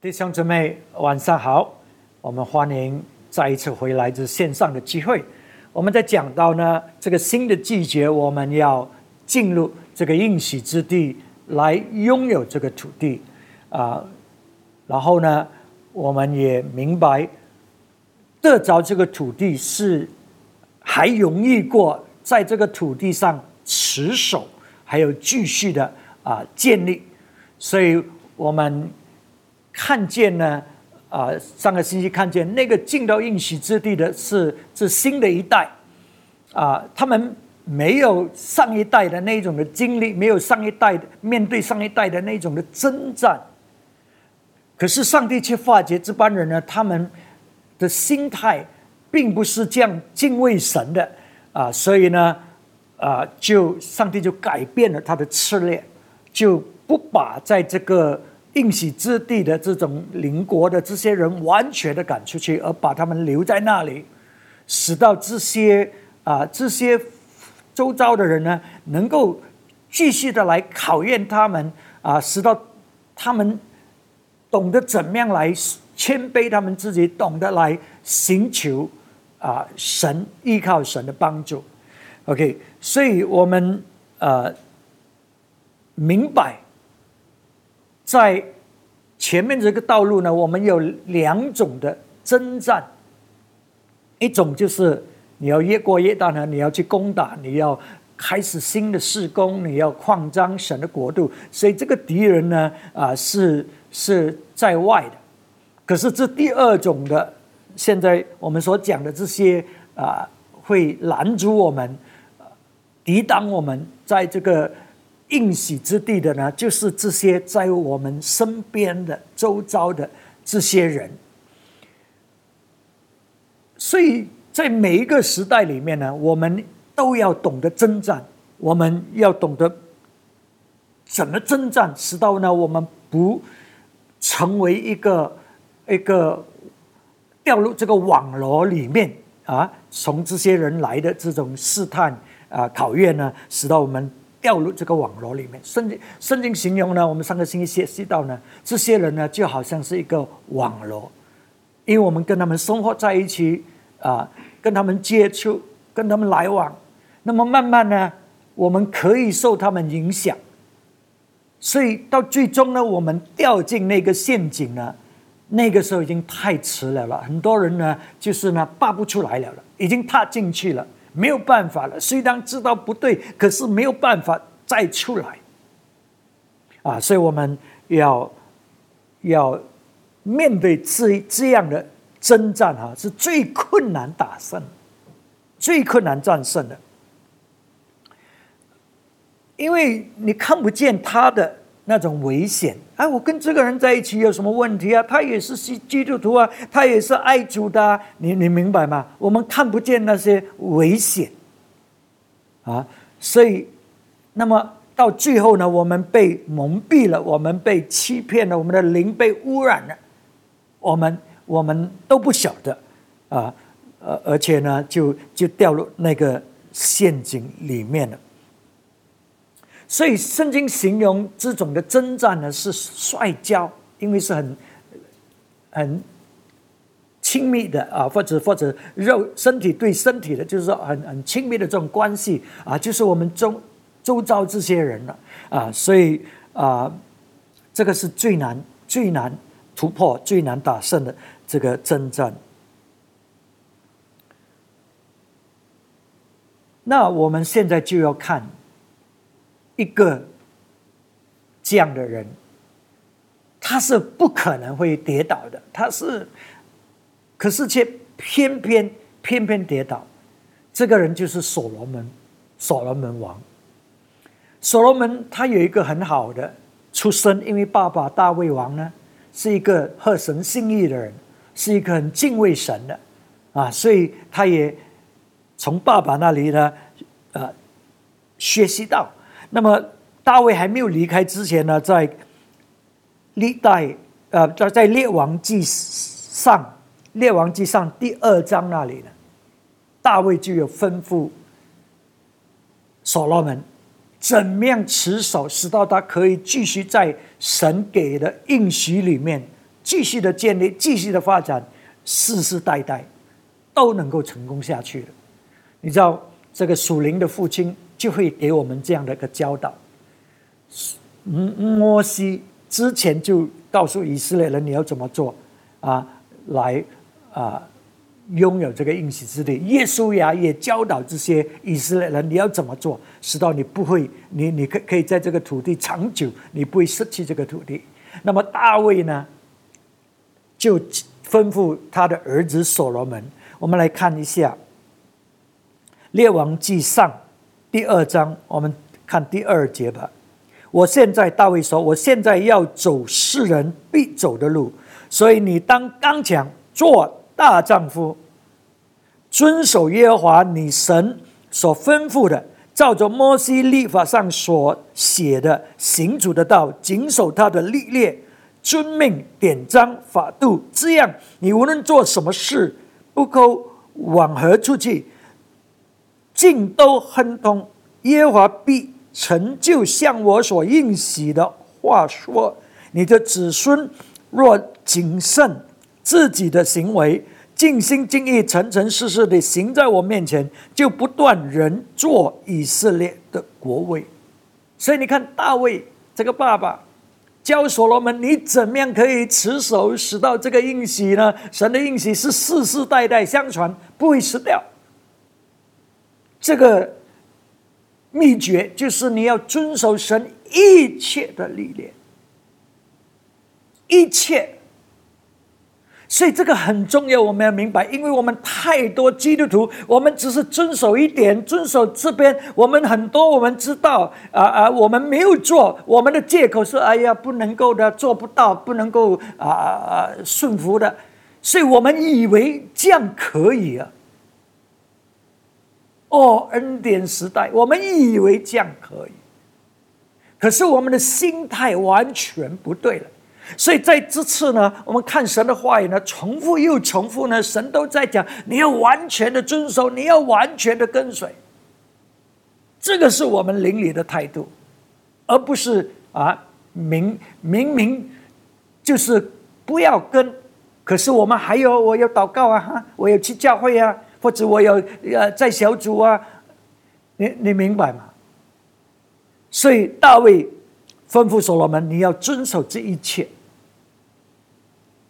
弟兄姊妹，晚上好！我们欢迎再一次回来这线上的机会。我们在讲到呢，这个新的季节，我们要进入这个应许之地，来拥有这个土地啊。然后呢，我们也明白得着这个土地是还容易过在这个土地上持守，还有继续的啊建立。所以我们。看见呢，啊，上个星期看见那个进到应许之地的是是新的一代，啊，他们没有上一代的那种的经历，没有上一代的面对上一代的那种的征战。可是上帝却化解这帮人呢，他们的心态并不是这样敬畏神的啊，所以呢，啊，就上帝就改变了他的策略，就不把在这个。应许之地的这种邻国的这些人完全的赶出去，而把他们留在那里，使到这些啊这些周遭的人呢，能够继续的来考验他们啊，使到他们懂得怎么样来谦卑他们自己，懂得来寻求啊神依靠神的帮助。OK，所以我们呃明白。在前面这个道路呢，我们有两种的征战，一种就是你要越过越大呢，你要去攻打，你要开始新的事工，你要扩张神的国度，所以这个敌人呢，啊，是是在外的。可是这第二种的，现在我们所讲的这些啊，会拦阻我们，抵挡我们在这个。应许之地的呢，就是这些在我们身边的周遭的这些人。所以在每一个时代里面呢，我们都要懂得征战，我们要懂得怎么征战，使到呢我们不成为一个一个掉入这个网络里面啊，从这些人来的这种试探啊考验呢，使到我们。掉入这个网络里面，圣经圣经形容呢，我们上个星期学习到呢，这些人呢就好像是一个网络，因为我们跟他们生活在一起啊，跟他们接触，跟他们来往，那么慢慢呢，我们可以受他们影响，所以到最终呢，我们掉进那个陷阱呢，那个时候已经太迟了了，很多人呢就是呢拔不出来了了，已经踏进去了。没有办法了，虽然知道不对，可是没有办法再出来啊！所以我们要要面对这这样的征战哈，是最困难打胜、最困难战胜的，因为你看不见他的。那种危险，哎，我跟这个人在一起有什么问题啊？他也是基基督徒啊，他也是爱主的，你你明白吗？我们看不见那些危险，啊，所以，那么到最后呢，我们被蒙蔽了，我们被欺骗了，我们的灵被污染了，我们我们都不晓得，啊，呃，而且呢，就就掉入那个陷阱里面了。所以圣经形容这种的征战呢是摔跤，因为是很很亲密的啊，或者或者肉身体对身体的，就是说很很亲密的这种关系啊，就是我们周周遭这些人了啊，所以啊，这个是最难最难突破、最难打胜的这个征战。那我们现在就要看。一个这样的人，他是不可能会跌倒的。他是，可是却偏偏偏偏跌倒。这个人就是所罗门，所罗门王。所罗门他有一个很好的出身，因为爸爸大卫王呢是一个合神心意的人，是一个很敬畏神的啊，所以他也从爸爸那里呢，呃，学习到。那么大卫还没有离开之前呢，在历代呃在在列王记上列王记上第二章那里呢，大卫就有吩咐所罗门怎么样持守，使到他可以继续在神给的应许里面继续的建立，继续的发展，世世代代都能够成功下去的。你知道，这个属灵的父亲就会给我们这样的一个教导。摩西之前就告诉以色列人你要怎么做啊，来啊。拥有这个应许之地，耶稣呀也教导这些以色列人你要怎么做，使到你不会，你你可可以在这个土地长久，你不会失去这个土地。那么大卫呢，就吩咐他的儿子所罗门，我们来看一下《列王记上》第二章，我们看第二节吧。我现在大卫说，我现在要走世人必走的路，所以你当刚强做。大丈夫遵守耶和华你神所吩咐的，照着摩西律法上所写的行主的道，谨守他的律例、遵命、典章、法度。这样，你无论做什么事，不可往何处去，尽都亨通。耶和华必成就像我所应许的话说：你的子孙若谨慎。自己的行为尽心尽意、诚诚实实的行在我面前，就不断人做以色列的国位。所以你看，大卫这个爸爸教所罗门，你怎么样可以持守，使到这个应许呢？神的应许是世世代代相传，不会失掉。这个秘诀就是你要遵守神一切的历练，一切。所以这个很重要，我们要明白，因为我们太多基督徒，我们只是遵守一点，遵守这边，我们很多我们知道啊啊，我们没有做，我们的借口是哎呀不能够的，做不到，不能够啊啊顺服的，所以我们以为这样可以啊。哦，恩典时代，我们以为这样可以，可是我们的心态完全不对了。所以在这次呢，我们看神的话语呢，重复又重复呢，神都在讲，你要完全的遵守，你要完全的跟随。这个是我们邻里的态度，而不是啊，明明明就是不要跟，可是我们还有我要祷告啊，哈，我要去教会啊，或者我有呃在小组啊，你你明白吗？所以大卫吩咐所罗门，你要遵守这一切。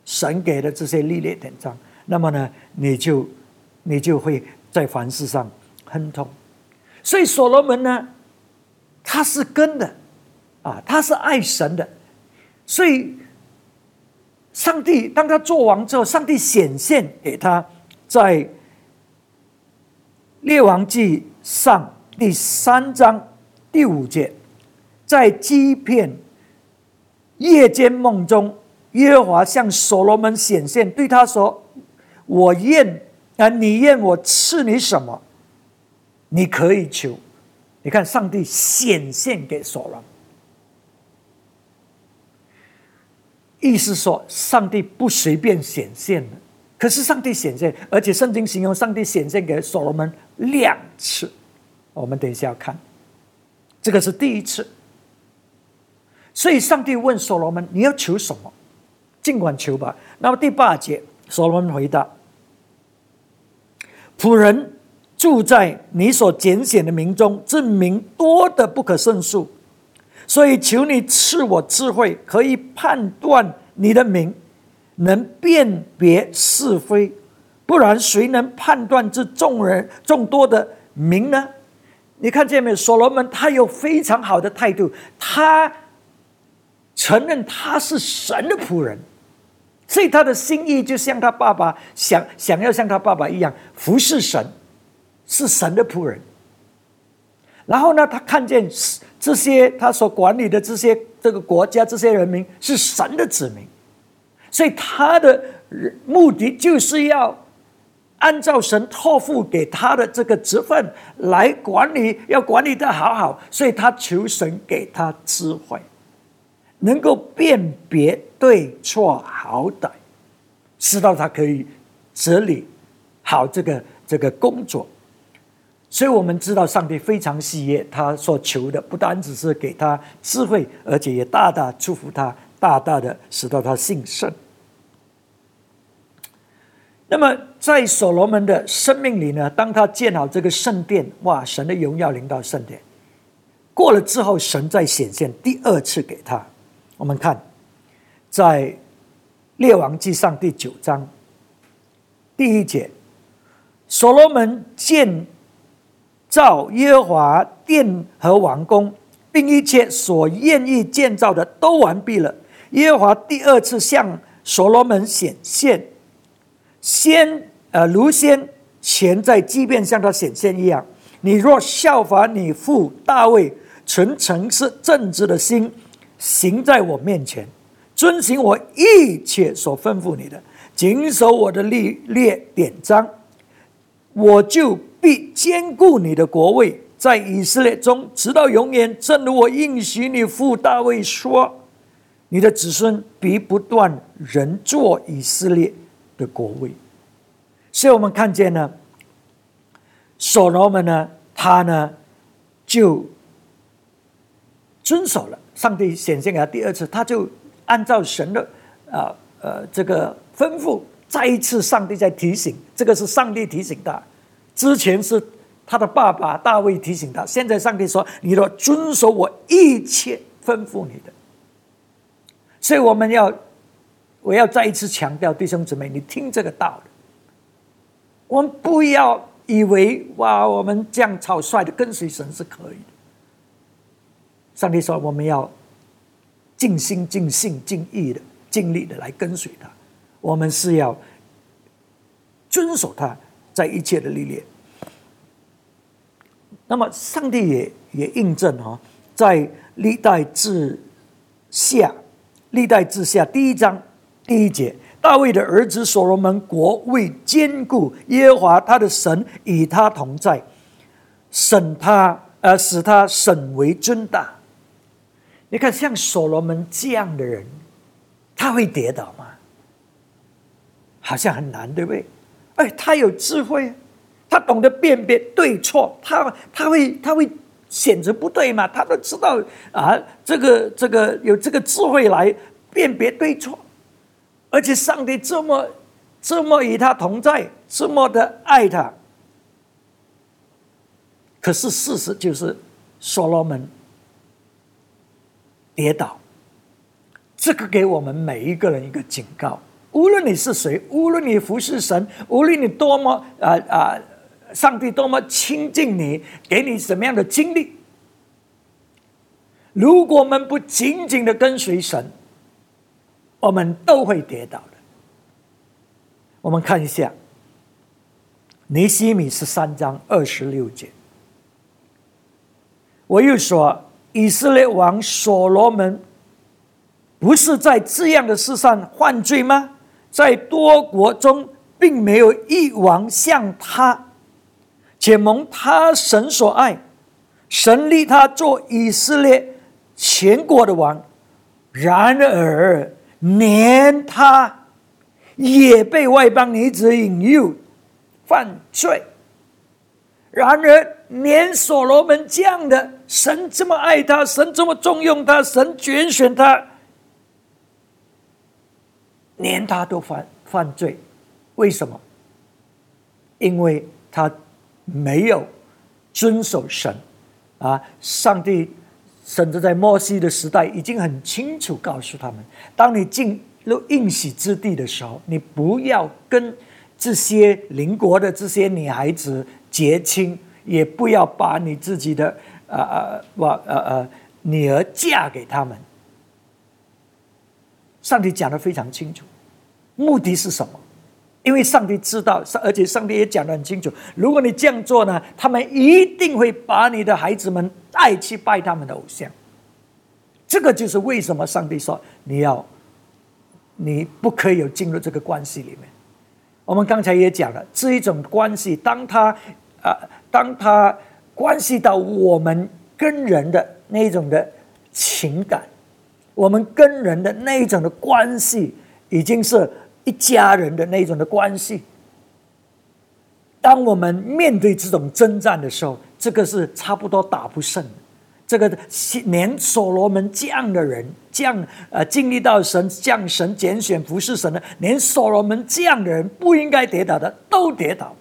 神给的这些历练典章，那么呢，你就你就会在凡事上亨通。所以所罗门呢，他是跟的啊，他是爱神的。所以上帝当他做王之后，上帝显现给他，在列王记上第三章第五节，在基片夜间梦中。耶和华向所罗门显现，对他说：“我愿啊，你愿我赐你什么？你可以求。你看，上帝显现给所罗门，意思说，上帝不随便显现的。可是，上帝显现，而且圣经形容上帝显现给所罗门两次。我们等一下要看，这个是第一次。所以，上帝问所罗门：你要求什么？”尽管求吧。那么第八节，所罗门回答：“仆人住在你所拣选的民中，这名多的不可胜数，所以求你赐我智慧，可以判断你的名，能辨别是非。不然，谁能判断这众人众多的名呢？你看见没有？所罗门他有非常好的态度，他承认他是神的仆人。”所以他的心意就像他爸爸想想要像他爸爸一样服侍神，是神的仆人。然后呢，他看见这些他所管理的这些这个国家这些人民是神的子民，所以他的目的就是要按照神托付给他的这个职分来管理，要管理的好好。所以他求神给他智慧。能够辨别对错好歹，知道他可以整理好这个这个工作，所以我们知道上帝非常喜悦他所求的，不单只是给他智慧，而且也大大祝福他，大大的使到他幸圣。那么在所罗门的生命里呢，当他建好这个圣殿，哇，神的荣耀临到圣殿。过了之后，神再显现第二次给他。我们看，在列王记上第九章第一节，所罗门建造耶和华殿和王宫，并一切所愿意建造的都完毕了。耶和华第二次向所罗门显现。先呃，如先前在即便向他显现一样，你若效法你父大卫，存诚实正直的心，行在我面前，遵行我一切所吩咐你的，谨守我的律列典章，我就必坚固你的国位，在以色列中直到永远。正如我应许你父大卫说，你的子孙必不断人做以色列。的国位，所以我们看见呢，所罗门呢，他呢就遵守了上帝显现给他第二次，他就按照神的啊呃这个吩咐，再一次上帝在提醒，这个是上帝提醒他，之前是他的爸爸大卫提醒他，现在上帝说，你若遵守我一切吩咐你的，所以我们要。我要再一次强调，弟兄姊妹，你听这个道理。我们不要以为哇，我们这样草率的跟随神是可以的。上帝说，我们要尽心、尽性、尽意的、尽力的来跟随他。我们是要遵守他在一切的历练。那么，上帝也也印证哈，在历代志下，历代志下第一章。第一节，大卫的儿子所罗门国位坚固，耶和华他的神与他同在，审他，呃，使他审为尊大。你看，像所罗门这样的人，他会跌倒吗？好像很难，对不对？哎，他有智慧，他懂得辨别对错，他他会他会选择不对嘛？他都知道啊，这个这个有这个智慧来辨别对错。而且上帝这么、这么与他同在，这么的爱他。可是事实就是，所罗门跌倒。这个给我们每一个人一个警告：无论你是谁，无论你服侍神，无论你多么啊啊，上帝多么亲近你，给你什么样的经历，如果我们不紧紧的跟随神。我们都会跌倒的。我们看一下《尼西米十三章二十六节。我又说，以色列王所罗门不是在这样的事上犯罪吗？在多国中，并没有一王像他，且蒙他神所爱，神立他做以色列全国的王。然而。连他也被外邦女子引诱犯罪，然而连所罗门这样的神这么爱他，神这么重用他，神拣选他，连他都犯犯罪，为什么？因为他没有遵守神啊，上帝。甚至在摩西的时代，已经很清楚告诉他们：当你进入应许之地的时候，你不要跟这些邻国的这些女孩子结亲，也不要把你自己的呃呃我呃呃女儿嫁给他们。上帝讲的非常清楚，目的是什么？因为上帝知道，而且上帝也讲得很清楚。如果你这样做呢，他们一定会把你的孩子们带去拜他们的偶像。这个就是为什么上帝说你要，你不可以有进入这个关系里面。我们刚才也讲了，这一种关系，当他啊，当他关系到我们跟人的那种的情感，我们跟人的那一种的关系，已经是。一家人的那种的关系，当我们面对这种征战的时候，这个是差不多打不胜的。这个连所罗门这样的人，这样呃经历到神降神拣选服侍神的，连所罗门这样的人不应该跌倒的，都跌倒。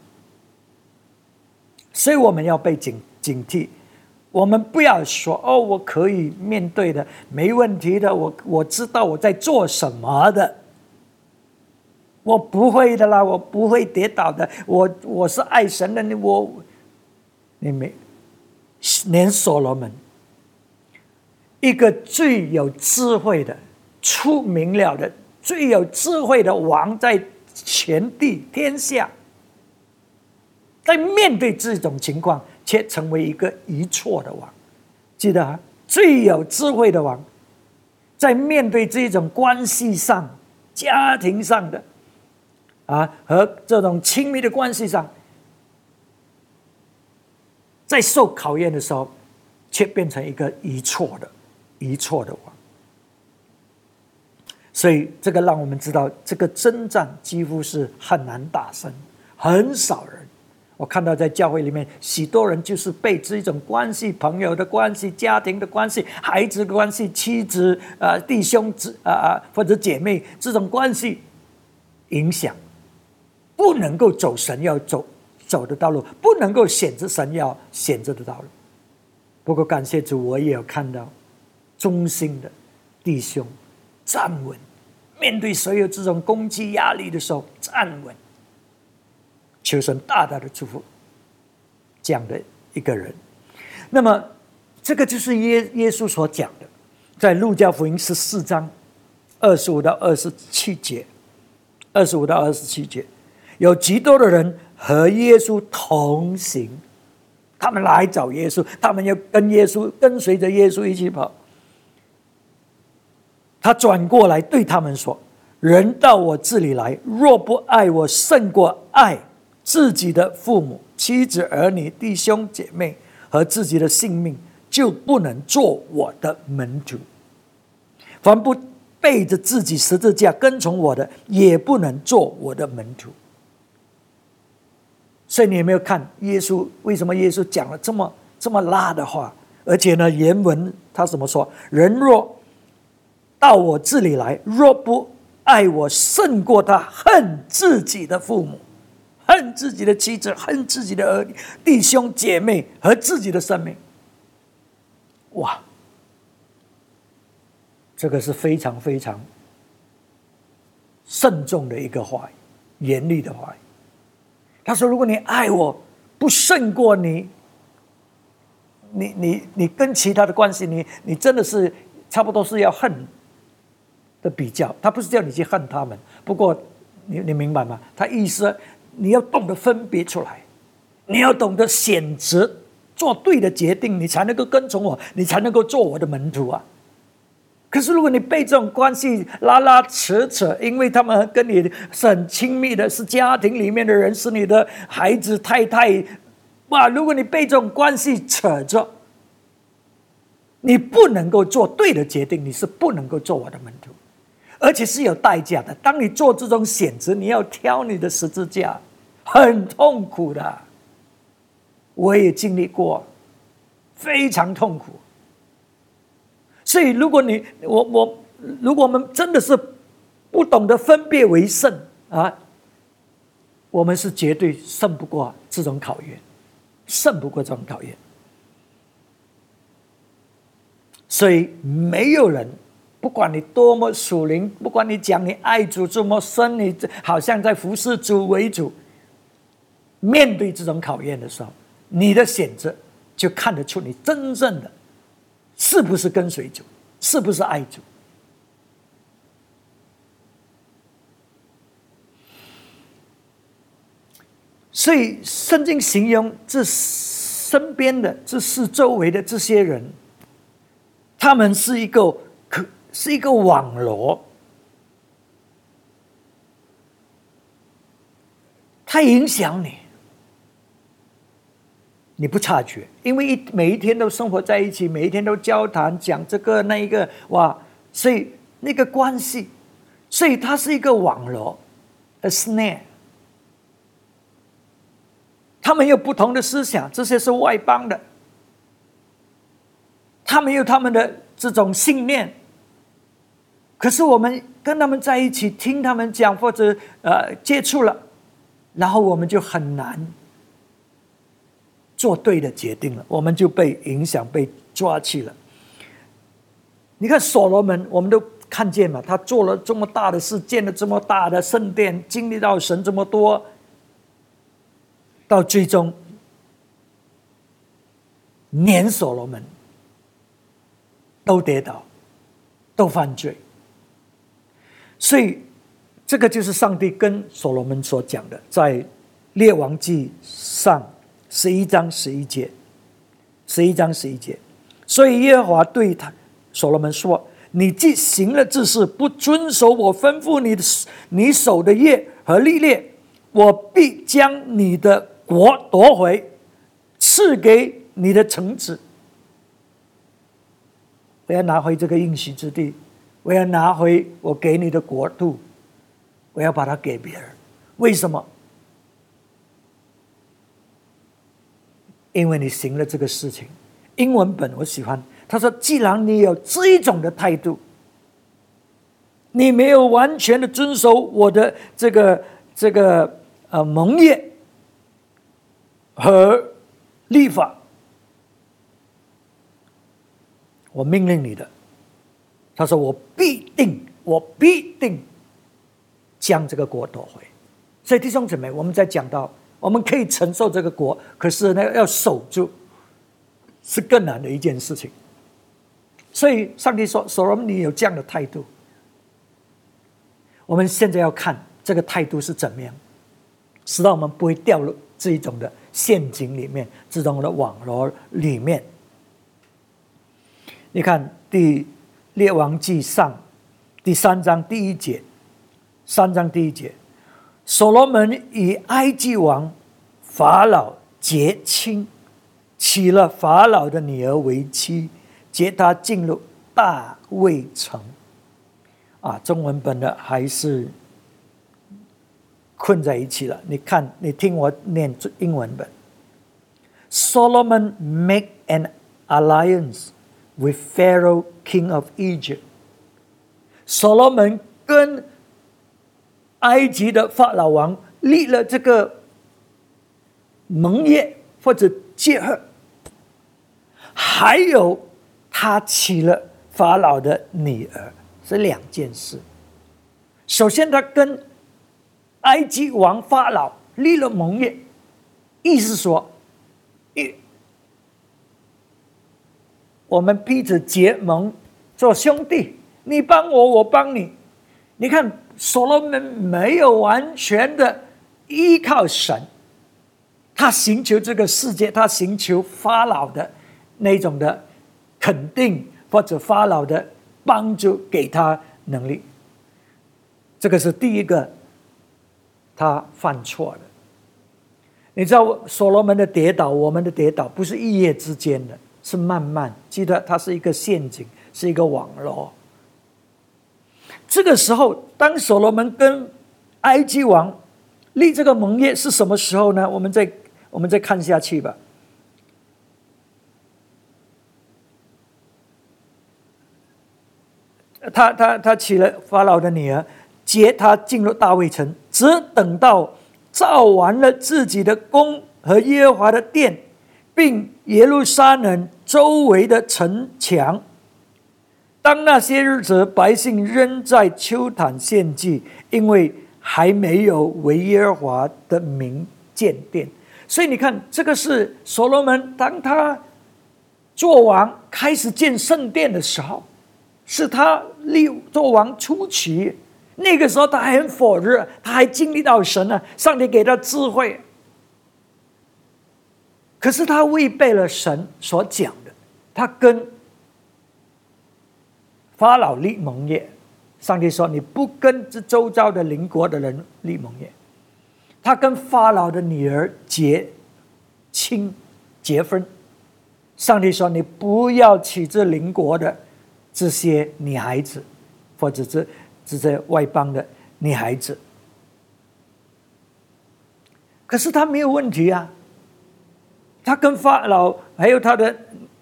所以我们要被警警惕，我们不要说哦，我可以面对的，没问题的，我我知道我在做什么的，我不会的啦，我不会跌倒的，我我是爱神的，你我你没连所罗门。一个最有智慧的、出名了的、最有智慧的王，在全地天下，在面对这种情况，却成为一个一错的王。记得啊，最有智慧的王，在面对这种关系上、家庭上的啊和这种亲密的关系上，在受考验的时候，却变成一个一错的。一错的王，所以这个让我们知道，这个征战几乎是很难打胜，很少人。我看到在教会里面，许多人就是被这种关系、朋友的关系、家庭的关系、孩子的关系、妻子啊、弟兄子啊啊或者姐妹这种关系影响，不能够走神要走走的道路，不能够选择神要选择的道路。不过感谢主，我也有看到。忠心的弟兄站稳，面对所有这种攻击压力的时候站稳，求神大大的祝福这样的一个人。那么，这个就是耶耶稣所讲的，在路加福音十四章二十五到二十七节，二十五到二十七节，有极多的人和耶稣同行，他们来找耶稣，他们要跟耶稣跟随着耶稣一起跑。他转过来对他们说：“人到我这里来，若不爱我胜过爱自己的父母、妻子、儿女、弟兄姐妹和自己的性命，就不能做我的门徒。凡不背着自己十字架跟从我的，也不能做我的门徒。”所以你有没有看耶稣？为什么耶稣讲了这么这么辣的话？而且呢，原文他怎么说？人若到我这里来，若不爱我胜过他，恨自己的父母，恨自己的妻子，恨自己的儿女、弟兄姐妹和自己的生命，哇！这个是非常非常慎重的一个话语，严厉的话语。他说：“如果你爱我不胜过你，你你你跟其他的关系，你你真的是差不多是要恨。”的比较，他不是叫你去恨他们。不过，你你明白吗？他意思你要懂得分别出来，你要懂得选择做对的决定，你才能够跟从我，你才能够做我的门徒啊。可是，如果你被这种关系拉拉扯扯，因为他们跟你是很亲密的，是家庭里面的人，是你的孩子、太太，哇！如果你被这种关系扯着，你不能够做对的决定，你是不能够做我的门徒。而且是有代价的。当你做这种选择，你要挑你的十字架，很痛苦的。我也经历过，非常痛苦。所以，如果你我我，如果我们真的是不懂得分别为胜啊，我们是绝对胜不过这种考验，胜不过这种考验。所以，没有人。不管你多么属灵，不管你讲你爱主这么深，你好像在服侍主为主。面对这种考验的时候，你的选择就看得出你真正的是不是跟随主，是不是爱主。所以圣经形容这身边的、这是周围的这些人，他们是一个。可是一个网罗，他影响你，你不察觉，因为一每一天都生活在一起，每一天都交谈，讲这个那一个，哇！所以那个关系，所以它是一个网络，a snare。他们有不同的思想，这些是外邦的。他们有他们的这种信念。可是我们跟他们在一起，听他们讲或者呃接触了，然后我们就很难做对的决定了，我们就被影响、被抓去了。你看所罗门，我们都看见嘛，他做了这么大的事，建了这么大的圣殿，经历到神这么多，到最终，连所罗门都跌倒，都犯罪。所以，这个就是上帝跟所罗门所讲的，在列王记上十一章十一节，十一章十一节。所以耶和华对他所罗门说：“你既行了这事，不遵守我吩咐你的你守的业和历练，我必将你的国夺回，赐给你的臣子。我要拿回这个应许之地。”我要拿回我给你的国度，我要把它给别人。为什么？因为你行了这个事情。英文本我喜欢，他说：“既然你有这一种的态度，你没有完全的遵守我的这个这个呃盟约和立法，我命令你的。”他说：“我必定，我必定将这个国夺回。”所以弟兄姊妹，我们在讲到，我们可以承受这个国，可是呢，要守住是更难的一件事情。所以上帝说：“所罗门，你有这样的态度。”我们现在要看这个态度是怎么样，使到我们不会掉入这一种的陷阱里面，这种的网络里面。你看第。列王记上第三章第一节，三章第一节，所罗门与埃及王法老结亲，娶了法老的女儿为妻，接他进入大卫城。啊，中文本的还是困在一起了。你看，你听我念英文本。Solomon make an alliance. With Pharaoh, king of Egypt，所罗门跟埃及的法老王立了这个盟约或者结合，还有他娶了法老的女儿，是两件事。首先，他跟埃及王法老立了盟约，意思说一。我们彼此结盟做兄弟，你帮我，我帮你。你看，所罗门没有完全的依靠神，他寻求这个世界，他寻求法老的那种的肯定或者法老的帮助，给他能力。这个是第一个，他犯错了。你知道，所罗门的跌倒，我们的跌倒，不是一夜之间的。是慢慢，记得它是一个陷阱，是一个网络。这个时候，当所罗门跟埃及王立这个盟约是什么时候呢？我们再我们再看下去吧。他他他娶了法老的女儿，接他进入大卫城，只等到造完了自己的宫和耶和华的殿。并耶路撒冷周围的城墙。当那些日子，百姓仍在秋坛献祭，因为还没有为耶和华的名建殿。所以你看，这个是所罗门当他做王开始建圣殿的时候，是他立做王初期。那个时候他还很火热，他还经历到神呢，上帝给他智慧。可是他违背了神所讲的，他跟法老立盟约。上帝说：“你不跟这周遭的邻国的人立盟约。”他跟法老的女儿结亲结婚。上帝说：“你不要娶这邻国的这些女孩子，或者是这些外邦的女孩子。”可是他没有问题啊。他跟法老还有他的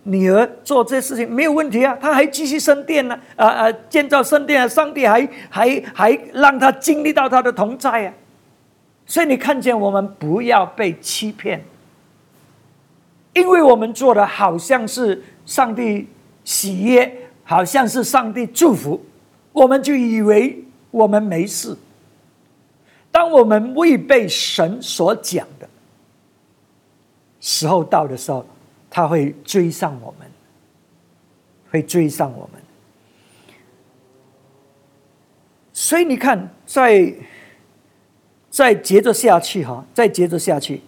女儿做这些事情没有问题啊，他还继续升殿呢，啊啊，建造圣殿啊，上帝还还还让他经历到他的同在啊，所以你看见我们不要被欺骗，因为我们做的好像是上帝喜悦，好像是上帝祝福，我们就以为我们没事。当我们未被神所讲的时候到的时候。他会追上我们，会追上我们。所以你看，再再接着下去哈，再接着下去。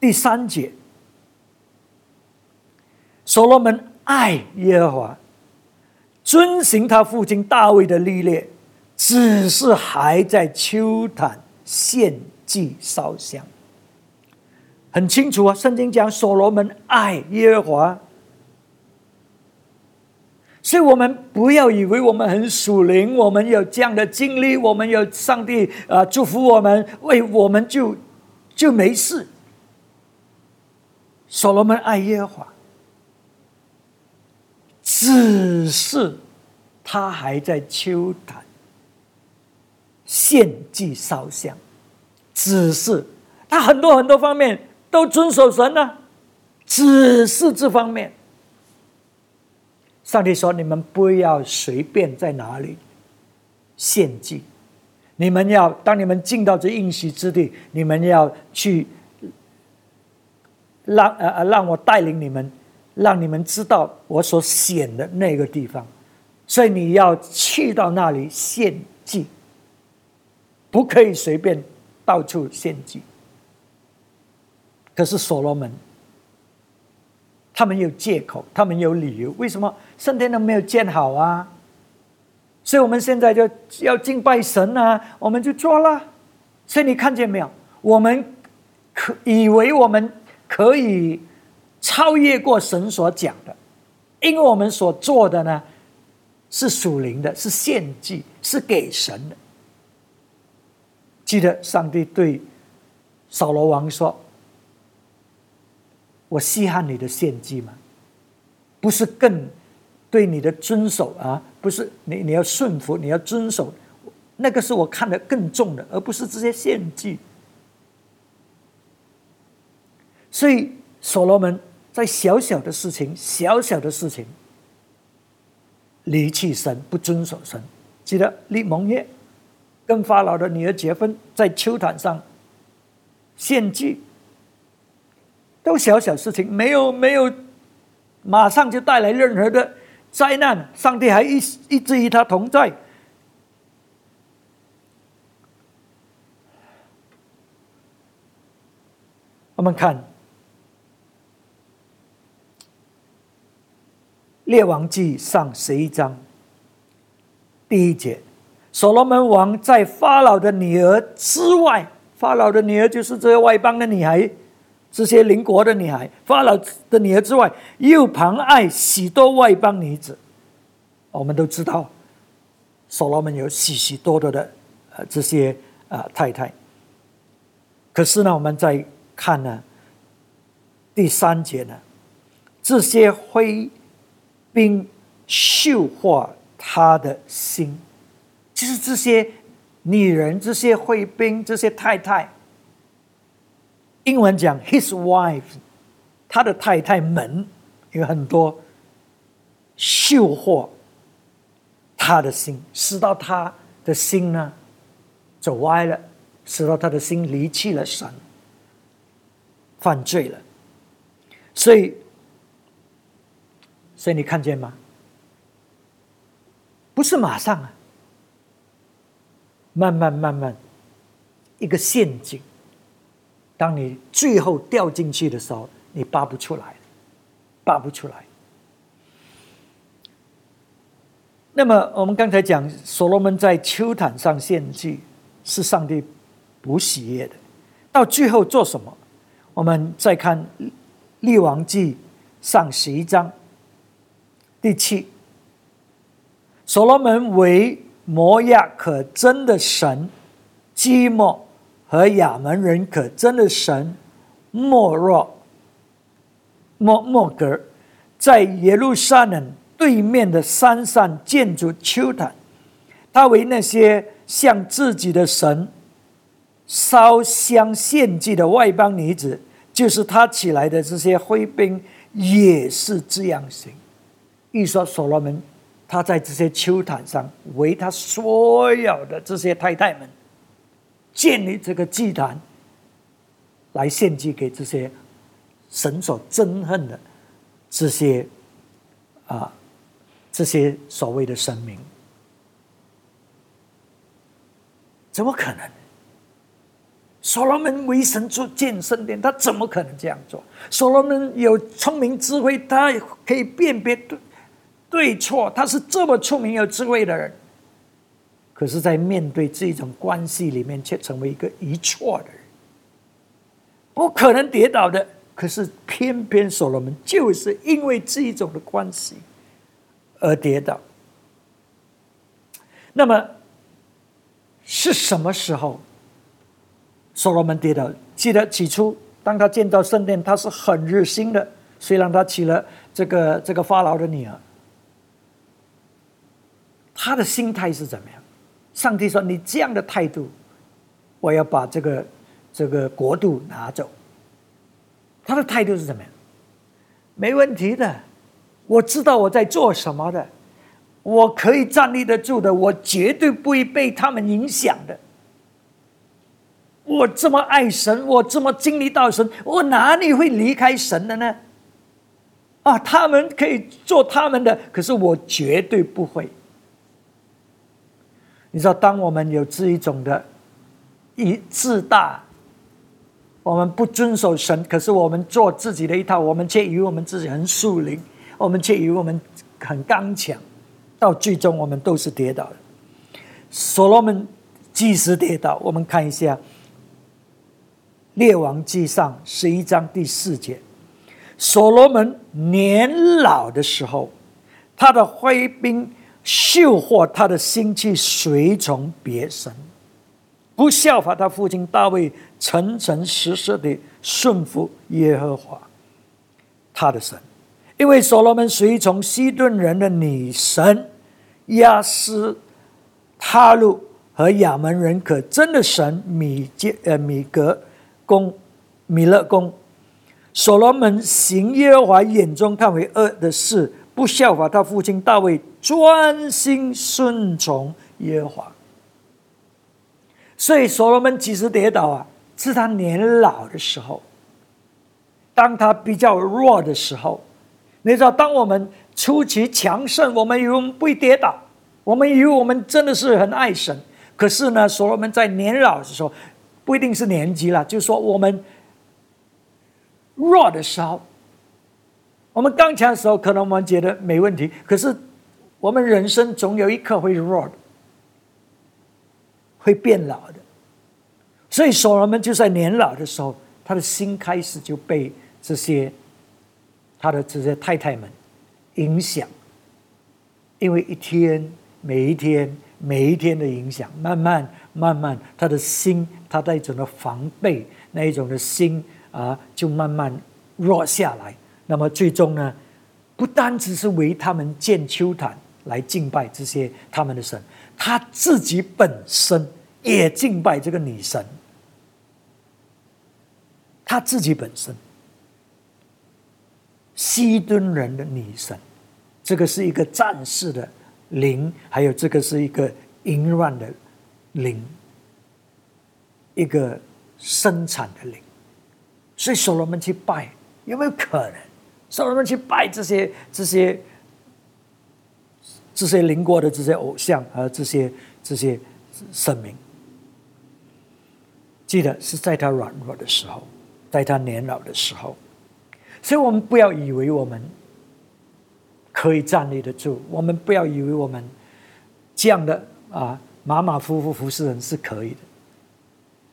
第三节，所罗门爱耶和华，遵循他父亲大卫的历练，只是还在秋坛献祭烧香。很清楚啊，圣经讲所罗门爱耶和华，所以我们不要以为我们很属灵，我们有这样的经历，我们有上帝啊祝福我们，为我们就就没事。所罗门爱耶和华，只是他还在秋坛献祭烧香，只是他很多很多方面。都遵守神呢，只是这方面。上帝说：“你们不要随便在哪里献祭，你们要当你们进到这应许之地，你们要去让呃呃让我带领你们，让你们知道我所显的那个地方。所以你要去到那里献祭，不可以随便到处献祭。”可是所罗门，他们有借口，他们有理由。为什么圣殿都没有建好啊？所以我们现在就要敬拜神啊，我们就做了。所以你看见没有？我们可以为我们可以超越过神所讲的，因为我们所做的呢是属灵的，是献祭，是给神的。记得上帝对扫罗王说。我稀罕你的献祭吗？不是更对你的遵守啊？不是你你要顺服，你要遵守，那个是我看得更重的，而不是这些献祭。所以所罗门在小小的事情、小小的事情离弃神，不遵守神。记得立盟约，跟法老的女儿结婚，在秋坛上献祭。都小小事情，没有没有，马上就带来任何的灾难。上帝还一一直与他同在。我们看《列王记》上十一章第一节：所罗门王在法老的女儿之外，法老的女儿就是这些外邦的女孩。这些邻国的女孩，法老的女儿之外，又旁爱许多外邦女子。我们都知道，所罗门有许许多多的呃这些啊太太。可是呢，我们再看呢第三节呢，这些灰兵绣化他的心，就是这些女人、这些灰兵、这些太太。英文讲 his wife，他的太太们有很多诱惑他的心，使到他的心呢走歪了，使到他的心离弃了神，犯罪了。所以，所以你看见吗？不是马上啊，慢慢慢慢，一个陷阱。当你最后掉进去的时候，你拔不出来，拔不出来。那么我们刚才讲，所罗门在秋坛上献祭是上帝不喜悦的。到最后做什么？我们再看《列王记》上十一章第七，所罗门为摩亚可真的神，基莫。和亚门人可真的神，莫若莫莫格，在耶路撒冷对面的山上建筑丘坛，他为那些向自己的神烧香献祭的外邦女子，就是他起来的这些挥兵，也是这样行。一说所罗门，他在这些丘坛上为他所有的这些太太们建立这个祭坛，来献祭给这些神所憎恨的这些啊这些所谓的神明，怎么可能？所罗门为神做建圣殿，他怎么可能这样做？所罗门有聪明智慧，他可以辨别对。对错，他是这么聪明有智慧的人，可是，在面对这种关系里面，却成为一个一错的人，不可能跌倒的。可是，偏偏所罗门就是因为这一种的关系而跌倒。那么，是什么时候所罗门跌倒？记得起初，当他见到圣殿，他是很热心的，虽然他娶了这个这个法老的女儿。他的心态是怎么样？上帝说：“你这样的态度，我要把这个这个国度拿走。”他的态度是怎么样？没问题的，我知道我在做什么的，我可以站立得住的，我绝对不会被他们影响的。我这么爱神，我这么经历到神，我哪里会离开神的呢？啊，他们可以做他们的，可是我绝对不会。你知道，当我们有这一种的，一自大，我们不遵守神，可是我们做自己的一套，我们却以为我们自己很树林，我们却以为我们很刚强，到最终我们都是跌倒的。所罗门即使跌倒，我们看一下《列王记上》十一章第四节，所罗门年老的时候，他的挥兵。秀惑他的心气，随从别神，不效法他父亲大卫，诚诚实实的顺服耶和华他的神。因为所罗门随从西顿人的女神亚斯他路和亚门人可真的神米杰呃米格公米勒公，所罗门行耶和华眼中看为恶的事。不效法他父亲大卫，专心顺从耶和华。所以所罗门几时跌倒啊？是他年老的时候，当他比较弱的时候。你知道，当我们初期强盛，我们以为我们不会跌倒，我们以为我们真的是很爱神。可是呢，所罗门在年老的时候，不一定是年纪了，就是说我们弱的时候。我们刚强的时候，可能我们觉得没问题。可是，我们人生总有一刻会弱的，会变老的。所以，所罗门就在年老的时候，他的心开始就被这些他的这些太太们影响。因为一天、每一天、每一天的影响，慢慢、慢慢，他的心，他那种的防备，那一种的心啊，就慢慢弱下来。那么最终呢，不单只是为他们建秋坛来敬拜这些他们的神，他自己本身也敬拜这个女神。他自己本身，西敦人的女神，这个是一个战士的灵，还有这个是一个淫乱的灵，一个生产的灵，所以所罗门去拜，有没有可能？所罗门去拜这些、这些、这些邻国的这些偶像和这些、这些神明。记得是在他软弱的时候，在他年老的时候，所以我们不要以为我们可以站立得住，我们不要以为我们这样的啊马马虎虎服侍人是可以的。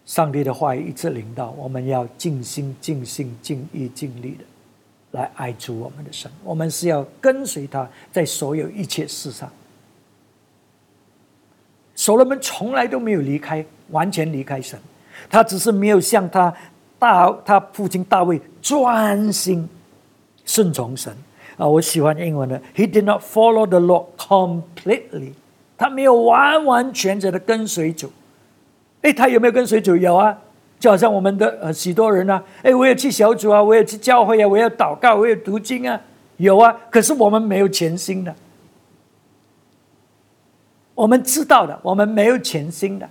上帝的话语一直领导，我们要尽心、尽心、尽意、尽力的。来爱主我们的神，我们是要跟随他在所有一切事上。所罗门从来都没有离开，完全离开神，他只是没有像他大他父亲大卫专心顺从神啊。我喜欢英文的，He did not follow the Lord completely，他没有完完全全的跟随主。哎，他有没有跟随主？有啊，就好像我们的呃许多人啊，哎，我也去小组啊，我也去教会啊，我要祷告，我也读经啊，有啊。可是我们没有全心的，我们知道的，我们没有全心的。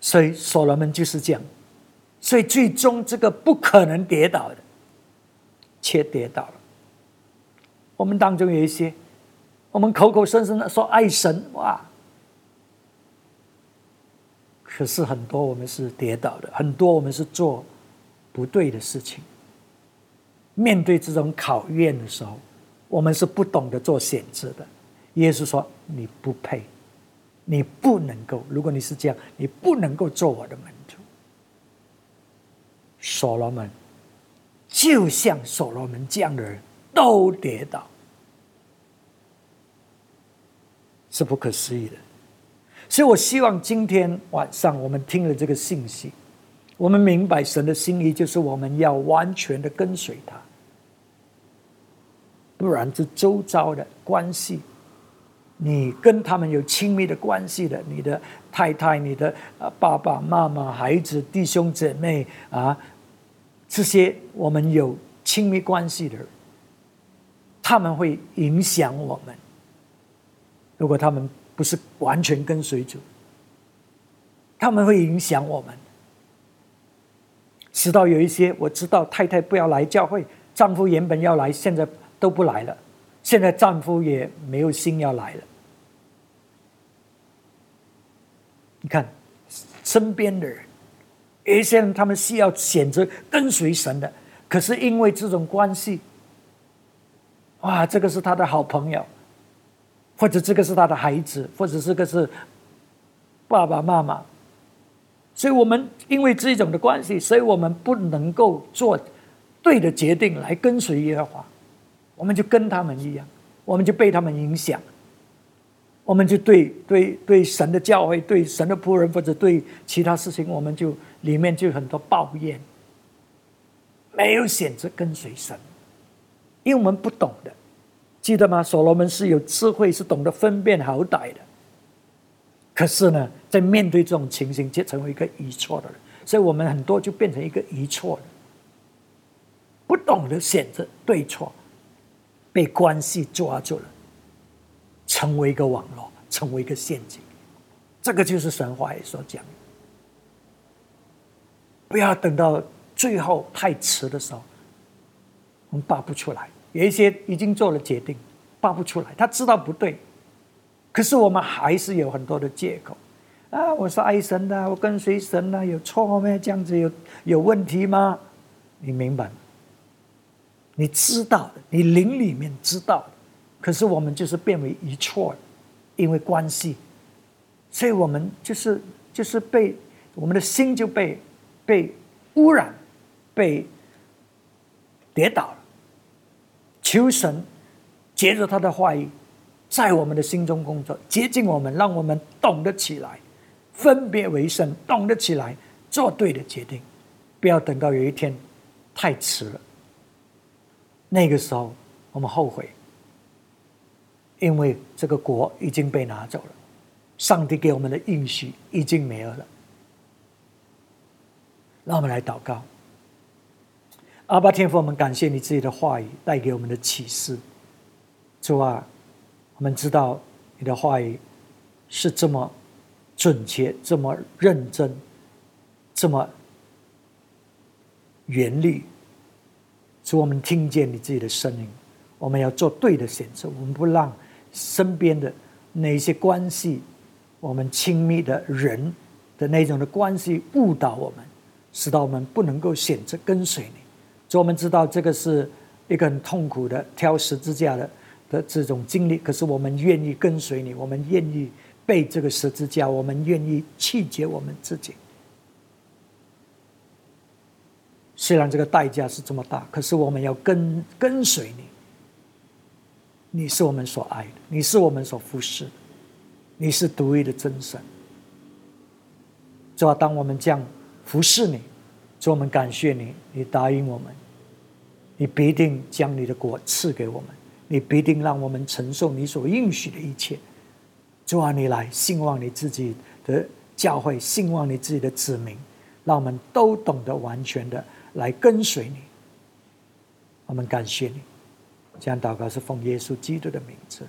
所以所罗门就是这样，所以最终这个不可能跌倒的，却跌倒了。我们当中有一些，我们口口声声的说爱神哇，可是很多我们是跌倒的，很多我们是做不对的事情。面对这种考验的时候，我们是不懂得做选择的。耶稣说：“你不配。”你不能够，如果你是这样，你不能够做我的门徒。所罗门就像所罗门这样的人，都跌倒，是不可思议的。所以我希望今天晚上我们听了这个信息，我们明白神的心意，就是我们要完全的跟随他，不然这周遭的关系。你跟他们有亲密的关系的，你的太太、你的爸爸妈妈、孩子、弟兄姐妹啊，这些我们有亲密关系的人，他们会影响我们。如果他们不是完全跟随主，他们会影响我们。直到有一些我知道太太不要来教会，丈夫原本要来，现在都不来了。现在丈夫也没有心要来了。你看，身边的人，有些人他们是要选择跟随神的，可是因为这种关系，哇，这个是他的好朋友，或者这个是他的孩子，或者这个是爸爸妈妈，所以我们因为这种的关系，所以我们不能够做对的决定来跟随耶和华。我们就跟他们一样，我们就被他们影响，我们就对对对神的教会、对神的仆人或者对其他事情，我们就里面就很多抱怨，没有选择跟随神，因为我们不懂的，记得吗？所罗门是有智慧，是懂得分辨好歹的，可是呢，在面对这种情形，就成为一个愚错的人，所以我们很多就变成一个愚错的，不懂得选择对错。被关系抓住了，成为一个网络，成为一个陷阱。这个就是神话所讲。不要等到最后太迟的时候，我们拔不出来。有一些已经做了决定，拔不出来。他知道不对，可是我们还是有很多的借口。啊，我是爱神的，我跟随神的，有错吗？这样子有有问题吗？你明白吗？你知道的，你灵里面知道的，可是我们就是变为一错，因为关系，所以我们就是就是被我们的心就被被污染，被跌倒了。求神接着他的话语，在我们的心中工作，接近我们，让我们懂得起来，分别为圣，懂得起来做对的决定，不要等到有一天太迟了。那个时候，我们后悔，因为这个国已经被拿走了，上帝给我们的应许已经没有了。让我们来祷告，阿巴天父，我们感谢你自己的话语带给我们的启示。主啊，我们知道你的话语是这么准确、这么认真、这么严厉。使我们听见你自己的声音，我们要做对的选择。我们不让身边的那些关系，我们亲密的人的那种的关系误导我们，使到我们不能够选择跟随你。所以我们知道这个是一个很痛苦的挑十字架的的这种经历。可是我们愿意跟随你，我们愿意背这个十字架，我们愿意弃绝我们自己。虽然这个代价是这么大，可是我们要跟跟随你。你是我们所爱的，你是我们所服侍的，你是独一的真神。主要当我们这样服侍你，主，我们感谢你，你答应我们，你必定将你的国赐给我们，你必定让我们承受你所应许的一切。主啊，你来兴旺你自己的教会，兴旺你自己的子民，让我们都懂得完全的来跟随你。我们感谢你，这样祷告是奉耶稣基督的名字，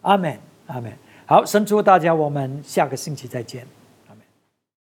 阿门，阿门。好，神祝大家，我们下个星期再见。